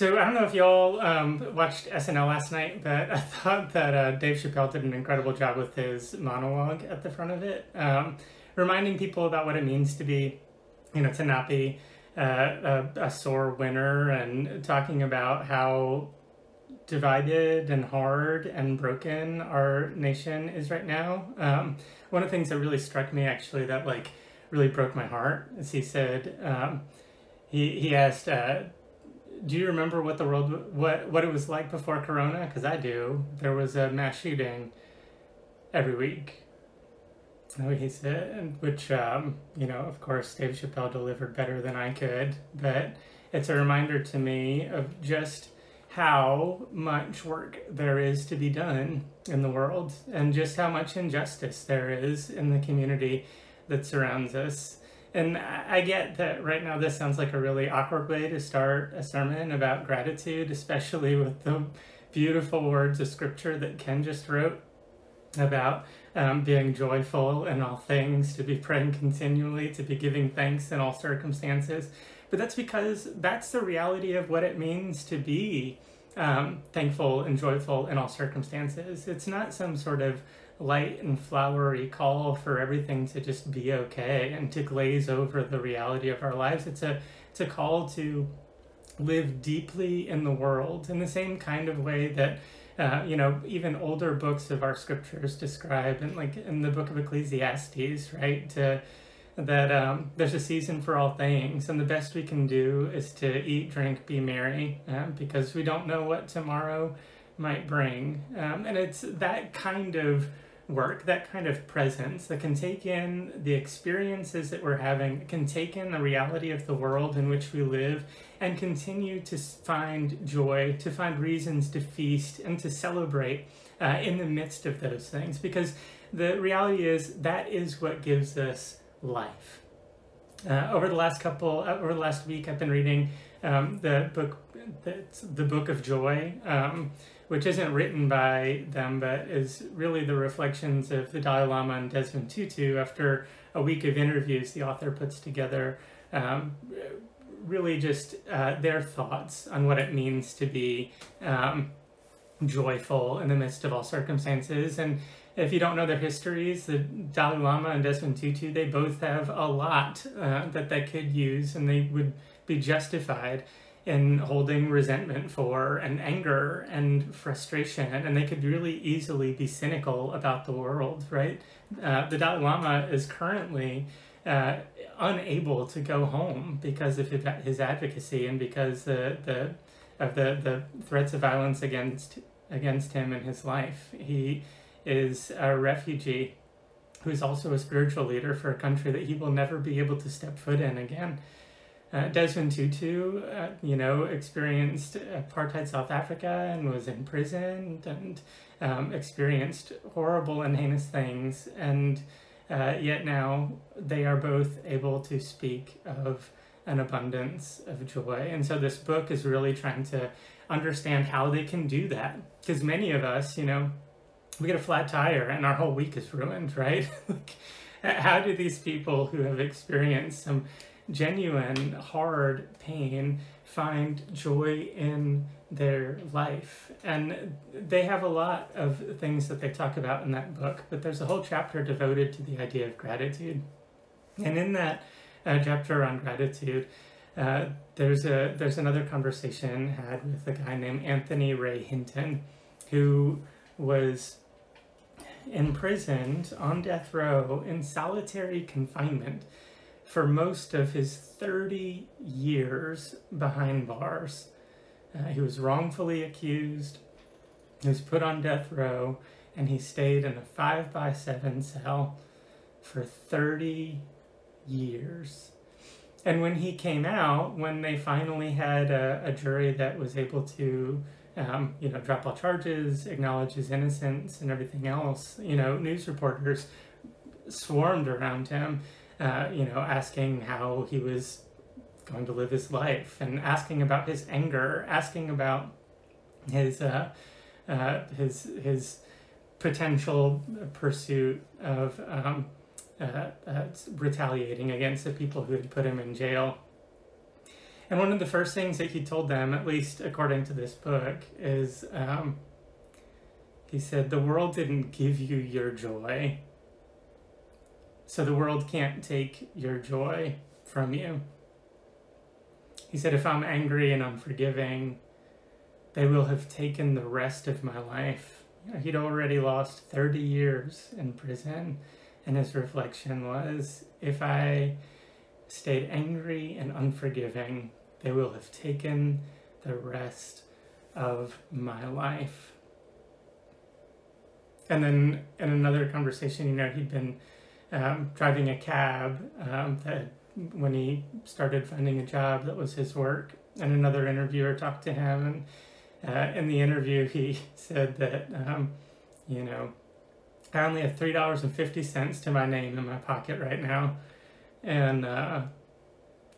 So I don't know if y'all um, watched SNL last night, but I thought that uh, Dave Chappelle did an incredible job with his monologue at the front of it, um, reminding people about what it means to be, you know, to not be uh, a, a sore winner, and talking about how divided and hard and broken our nation is right now. Um, one of the things that really struck me, actually, that like really broke my heart, is he said um, he he asked. Uh, do you remember what the world what what it was like before corona? Because i do. There was a mass shooting every week. Oh he said which um, you know of course dave chappelle delivered better than i could but it's a reminder to me of just how much work there is to be done in the world and just how much injustice there is in the community that surrounds us and I get that right now this sounds like a really awkward way to start a sermon about gratitude, especially with the beautiful words of scripture that Ken just wrote about um, being joyful in all things, to be praying continually, to be giving thanks in all circumstances. But that's because that's the reality of what it means to be um, thankful and joyful in all circumstances. It's not some sort of light and flowery call for everything to just be okay and to glaze over the reality of our lives. It's a it's a call to live deeply in the world in the same kind of way that uh, you know even older books of our scriptures describe and like in the book of ecclesiastes right to that um, there's a season for all things and the best we can do is to eat drink be merry uh, because we don't know what tomorrow might bring um, and it's that kind of work, that kind of presence that can take in the experiences that we're having, can take in the reality of the world in which we live, and continue to find joy, to find reasons to feast, and to celebrate uh, in the midst of those things. Because the reality is that is what gives us life. Uh, over the last couple, uh, over the last week, I've been reading um, the book, the, the Book of Joy. Um, which isn't written by them, but is really the reflections of the Dalai Lama and Desmond Tutu. After a week of interviews, the author puts together um, really just uh, their thoughts on what it means to be um, joyful in the midst of all circumstances. And if you don't know their histories, the Dalai Lama and Desmond Tutu, they both have a lot uh, that they could use and they would be justified in holding resentment for and anger and frustration and they could really easily be cynical about the world right? Uh, the dalai lama is currently uh, unable to go home because of his advocacy and because the, the of the, the threats of violence against against him in his life. He is a refugee who's also a spiritual leader for a country that he will never be able to step foot in again uh, Desmond Tutu, uh, you know, experienced apartheid South Africa and was imprisoned and um, experienced horrible and heinous things. And uh, yet now they are both able to speak of an abundance of joy. And so this book is really trying to understand how they can do that. Because many of us, you know, we get a flat tire and our whole week is ruined, right? how do these people who have experienced some genuine, hard pain find joy in their life. And they have a lot of things that they talk about in that book, but there's a whole chapter devoted to the idea of gratitude. And in that uh, chapter on gratitude, uh, there's a there's another conversation had with a guy named Anthony Ray Hinton, who was imprisoned on death row in solitary confinement for most of his 30 years behind bars. Uh, he was wrongfully accused, he was put on death row, and he stayed in a 5 by 7 cell for 30 years. And when he came out, when they finally had a, a jury that was able to um, you know, drop all charges, acknowledge his innocence, and everything else. You know, news reporters swarmed around him, uh, you know, asking how he was going to live his life and asking about his anger, asking about his uh, uh, his his potential pursuit of um, uh, uh, retaliating against the people who had put him in jail. And one of the first things that he told them, at least according to this book, is um, he said, The world didn't give you your joy, so the world can't take your joy from you. He said, If I'm angry and unforgiving, they will have taken the rest of my life. You know, he'd already lost 30 years in prison, and his reflection was if I stayed angry and unforgiving, they will have taken the rest of my life. And then in another conversation, you know, he'd been um, driving a cab um, that when he started finding a job that was his work. And another interviewer talked to him, and uh, in the interview, he said that, um, you know, I only have three dollars and fifty cents to my name in my pocket right now, and uh,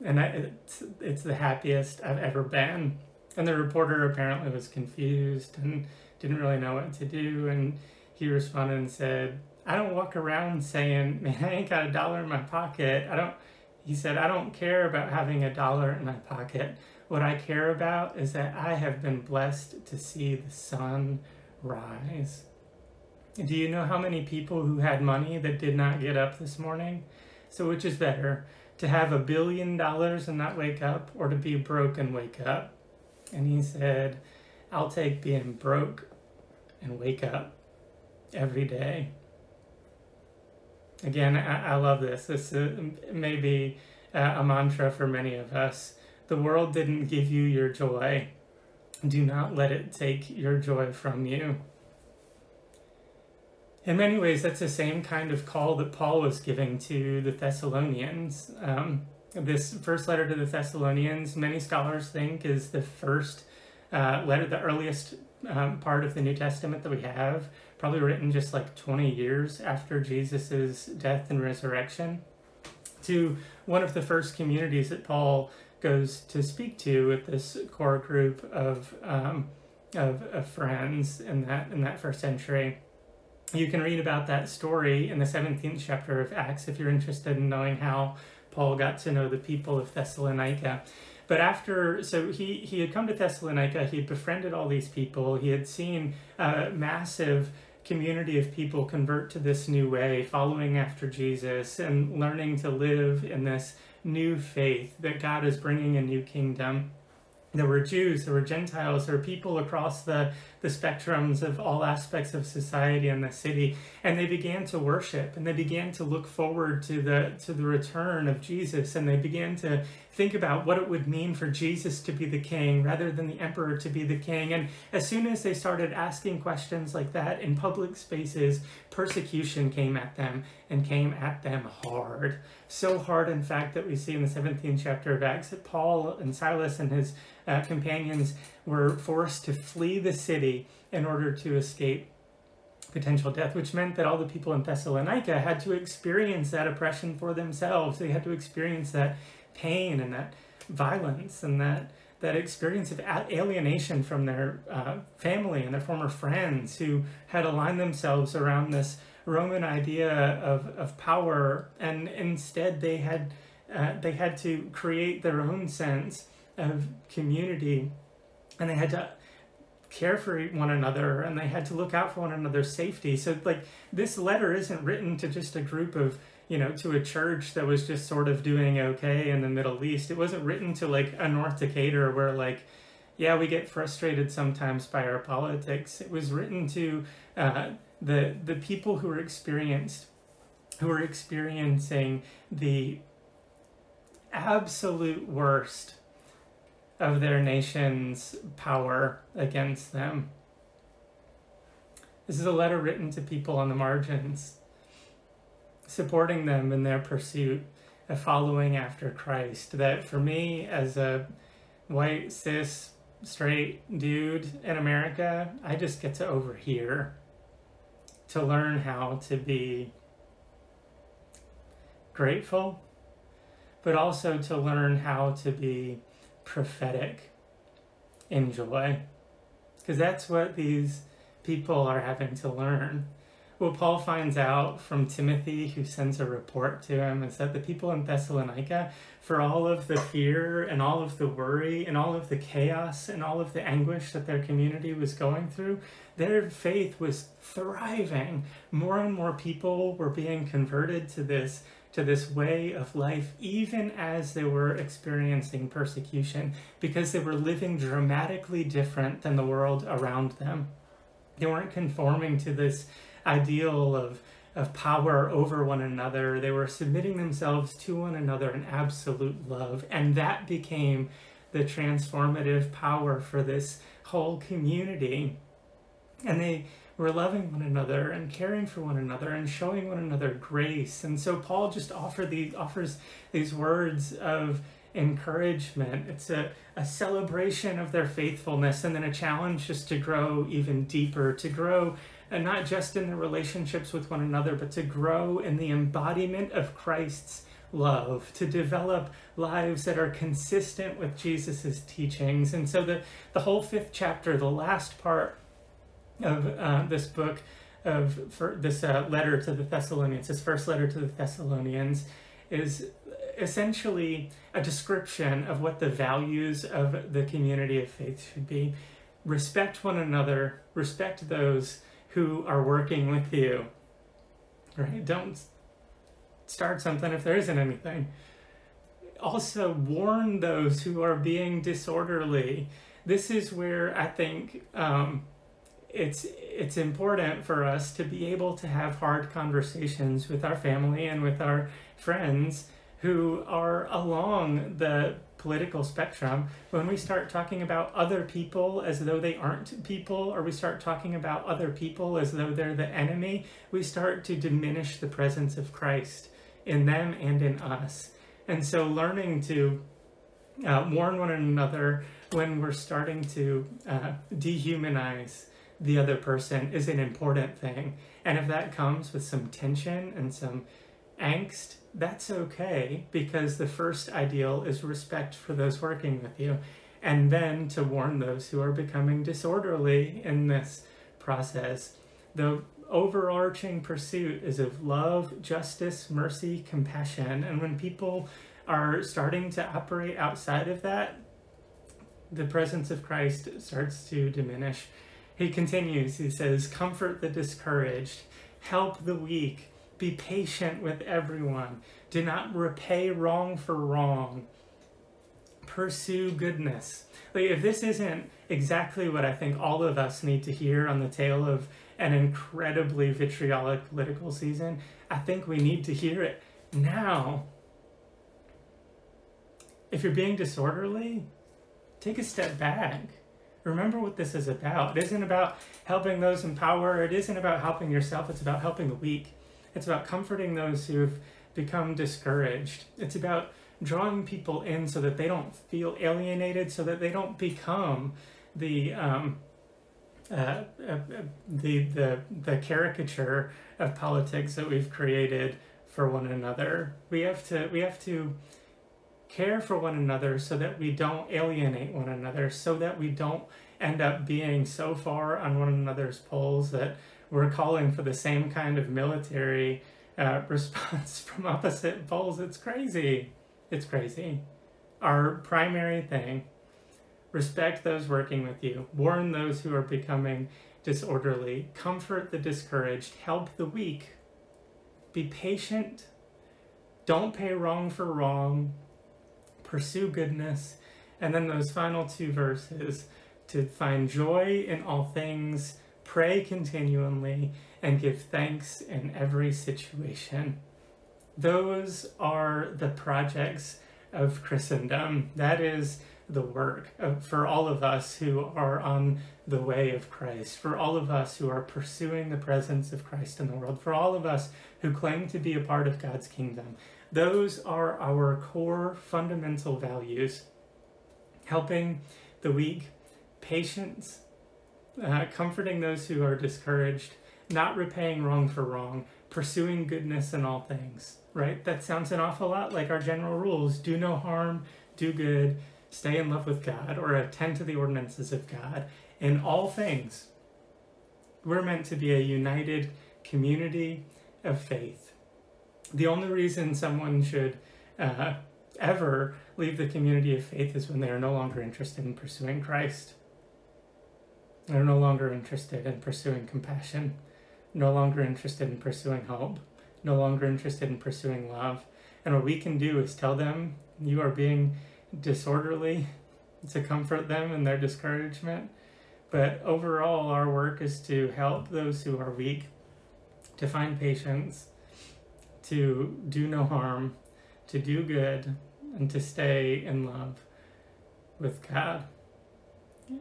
and I, it's it's the happiest I've ever been. And the reporter apparently was confused and didn't really know what to do, and he responded and said, "I don't walk around saying, man, I ain't got a dollar in my pocket. I don't." He said, "I don't care about having a dollar in my pocket. What I care about is that I have been blessed to see the sun rise." Do you know how many people who had money that did not get up this morning? So, which is better, to have a billion dollars and not wake up, or to be broke and wake up? And he said, I'll take being broke and wake up every day. Again, I, I love this. This uh, may be uh, a mantra for many of us. The world didn't give you your joy. Do not let it take your joy from you in many ways, that's the same kind of call that Paul was giving to the Thessalonians. Um, this first letter to the Thessalonians, many scholars think, is the first uh, letter, the earliest um, part of the New Testament that we have, probably written just like 20 years after Jesus' death and resurrection, to one of the first communities that Paul goes to speak to with this core group of, um, of, of friends in that, in that first century you can read about that story in the 17th chapter of Acts if you're interested in knowing how Paul got to know the people of Thessalonica. But after, so he, he had come to Thessalonica, he had befriended all these people, he had seen a massive community of people convert to this new way, following after Jesus and learning to live in this new faith that God is bringing a new kingdom. There were Jews, there were Gentiles, there were people across the, the spectrums of all aspects of society in the city, and they began to worship and they began to look forward to the to the return of Jesus, and they began to think about what it would mean for Jesus to be the king rather than the emperor to be the king. And as soon as they started asking questions like that in public spaces, persecution came at them and came at them hard. So hard, in fact, that we see in the 17th chapter of Acts that Paul and Silas and his uh, companions were forced to flee the city in order to escape potential death, which meant that all the people in Thessalonica had to experience that oppression for themselves. They had to experience that pain and that violence and that that experience of alienation from their uh, family and their former friends who had aligned themselves around this Roman idea of, of power, and instead they had uh, they had to create their own sense of community, and they had to care for one another, and they had to look out for one another's safety. So, like this letter isn't written to just a group of you know, to a church that was just sort of doing okay in the Middle East. It wasn't written to like a North Decatur where like, yeah, we get frustrated sometimes by our politics. It was written to uh, the the people who are experienced, who are experiencing the absolute worst of their nation's power against them. This is a letter written to people on the margins supporting them in their pursuit of following after Christ. That for me, as a white, cis, straight dude in America, I just get to overhear to learn how to be grateful, but also to learn how to be prophetic in. Because that's what these people are having to learn. What Paul finds out from Timothy, who sends a report to him, is that the people in Thessalonica, for all of the fear and all of the worry and all of the chaos and all of the anguish that their community was going through, their faith was thriving. More and more people were being converted to this to this way of life, even as they were experiencing persecution, because they were living dramatically different than the world around them. They weren't conforming to this ideal of, of power over one another. They were submitting themselves to one another in absolute love. And that became the transformative power for this whole community. And they were loving one another and caring for one another and showing one another grace. And so Paul just offer these offers these words of encouragement. It's a, a celebration of their faithfulness and then a challenge just to grow even deeper, to grow and not just in their relationships with one another, but to grow in the embodiment of Christ's love, to develop lives that are consistent with Jesus's teachings. And so the, the whole fifth chapter, the last part of uh, this book, of for this uh, letter to the Thessalonians, his first letter to the Thessalonians, is essentially a description of what the values of the community of faith should be. Respect one another, respect those who are working with you. Right? Don't start something if there isn't anything. Also, warn those who are being disorderly. This is where I think um, it's it's important for us to be able to have hard conversations with our family and with our friends who are along the political spectrum, when we start talking about other people as though they aren't people, or we start talking about other people as though they're the enemy, we start to diminish the presence of Christ in them and in us. And so, learning to uh, warn one another when we're starting to uh, dehumanize the other person is an important thing. And if that comes with some tension and some angst, that's okay because the first ideal is respect for those working with you. And then to warn those who are becoming disorderly in this process. The overarching pursuit is of love, justice, mercy, compassion. And when people are starting to operate outside of that, the presence of Christ starts to diminish. He continues, he says, Comfort the discouraged, help the weak, be patient with everyone. Do not repay wrong for wrong. Pursue goodness. Like, if this isn't exactly what I think all of us need to hear on the tail of an incredibly vitriolic political season, I think we need to hear it now. If you're being disorderly, take a step back. Remember what this is about. It isn't about helping those in power. It isn't about helping yourself. It's about helping the weak. It's about comforting those who've become discouraged. It's about drawing people in so that they don't feel alienated, so that they don't become the um, uh, uh, the the the caricature of politics that we've created for one another. We have to we have to care for one another so that we don't alienate one another, so that we don't end up being so far on one another's poles that we're calling for the same kind of military uh, response from opposite poles. It's crazy. It's crazy. Our primary thing respect those working with you, warn those who are becoming disorderly, comfort the discouraged, help the weak, be patient, don't pay wrong for wrong, pursue goodness. And then those final two verses to find joy in all things pray continually, and give thanks in every situation. Those are the projects of Christendom. That is the work of, for all of us who are on the way of Christ, for all of us who are pursuing the presence of Christ in the world, for all of us who claim to be a part of God's kingdom. Those are our core fundamental values helping the weak, patience, uh, comforting those who are discouraged, not repaying wrong for wrong, pursuing goodness in all things, right? That sounds an awful lot like our general rules do no harm, do good, stay in love with God, or attend to the ordinances of God. In all things, we're meant to be a united community of faith. The only reason someone should uh, ever leave the community of faith is when they are no longer interested in pursuing Christ. They're no longer interested in pursuing compassion, no longer interested in pursuing hope, no longer interested in pursuing love. And what we can do is tell them you are being disorderly to comfort them in their discouragement. But overall, our work is to help those who are weak, to find patience, to do no harm, to do good, and to stay in love with God.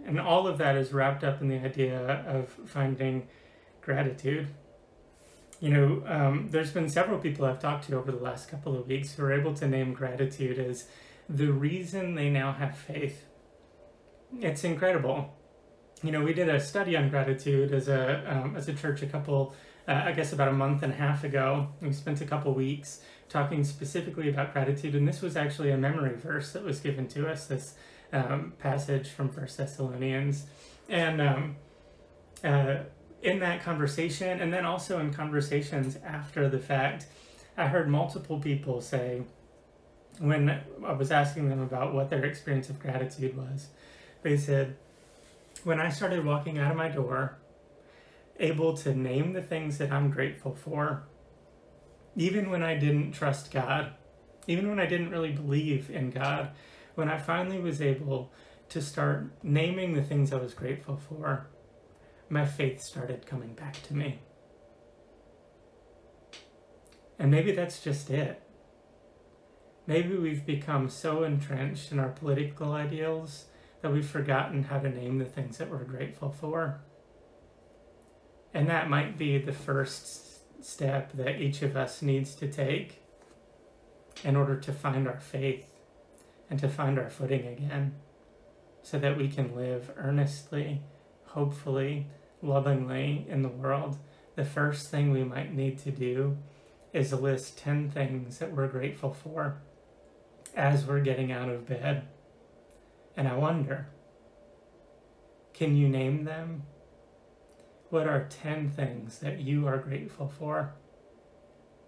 And all of that is wrapped up in the idea of finding gratitude. You know, um, there's been several people I've talked to over the last couple of weeks who are able to name gratitude as the reason they now have faith. It's incredible. You know, we did a study on gratitude as a um, as a church a couple, uh, I guess, about a month and a half ago. We spent a couple weeks talking specifically about gratitude, and this was actually a memory verse that was given to us. This um, passage from First Thessalonians, and um, uh, in that conversation, and then also in conversations after the fact, I heard multiple people say when I was asking them about what their experience of gratitude was, they said, when I started walking out of my door, able to name the things that I'm grateful for, even when I didn't trust God, even when I didn't really believe in God, when I finally was able to start naming the things I was grateful for, my faith started coming back to me. And maybe that's just it. Maybe we've become so entrenched in our political ideals that we've forgotten how to name the things that we're grateful for. And that might be the first step that each of us needs to take in order to find our faith and to find our footing again so that we can live earnestly, hopefully, lovingly in the world. The first thing we might need to do is list 10 things that we're grateful for as we're getting out of bed. And I wonder, can you name them? What are 10 things that you are grateful for?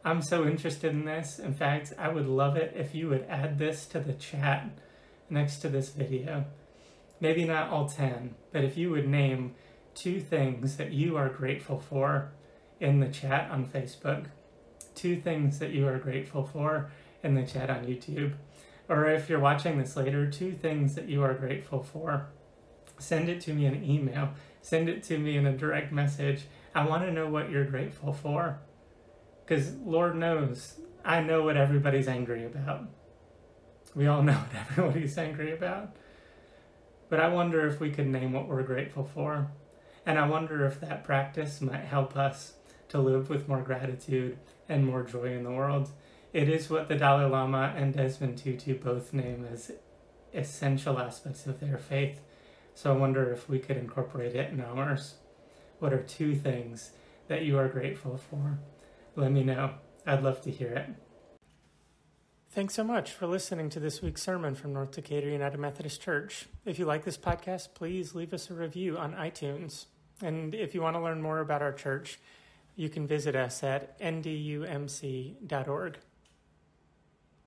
I'm so interested in this. In fact, I would love it if you would add this to the chat next to this video. Maybe not all 10, but if you would name two things that you are grateful for in the chat on Facebook, two things that you are grateful for in the chat on YouTube, or if you're watching this later, two things that you are grateful for. Send it to me in email, send it to me in a direct message. I want to know what you're grateful for. Because Lord knows, I know what everybody's angry about. We all know what everybody's angry about. But I wonder if we could name what we're grateful for. And I wonder if that practice might help us to live with more gratitude and more joy in the world. It is what the Dalai Lama and Desmond Tutu both name as essential aspects of their faith. So I wonder if we could incorporate it in ours. What are two things that you are grateful for? let me know. I'd love to hear it. Thanks so much for listening to this week's sermon from North Decatur United Methodist Church. If you like this podcast, please leave us a review on iTunes. And if you want to learn more about our church, you can visit us at ndumc.org.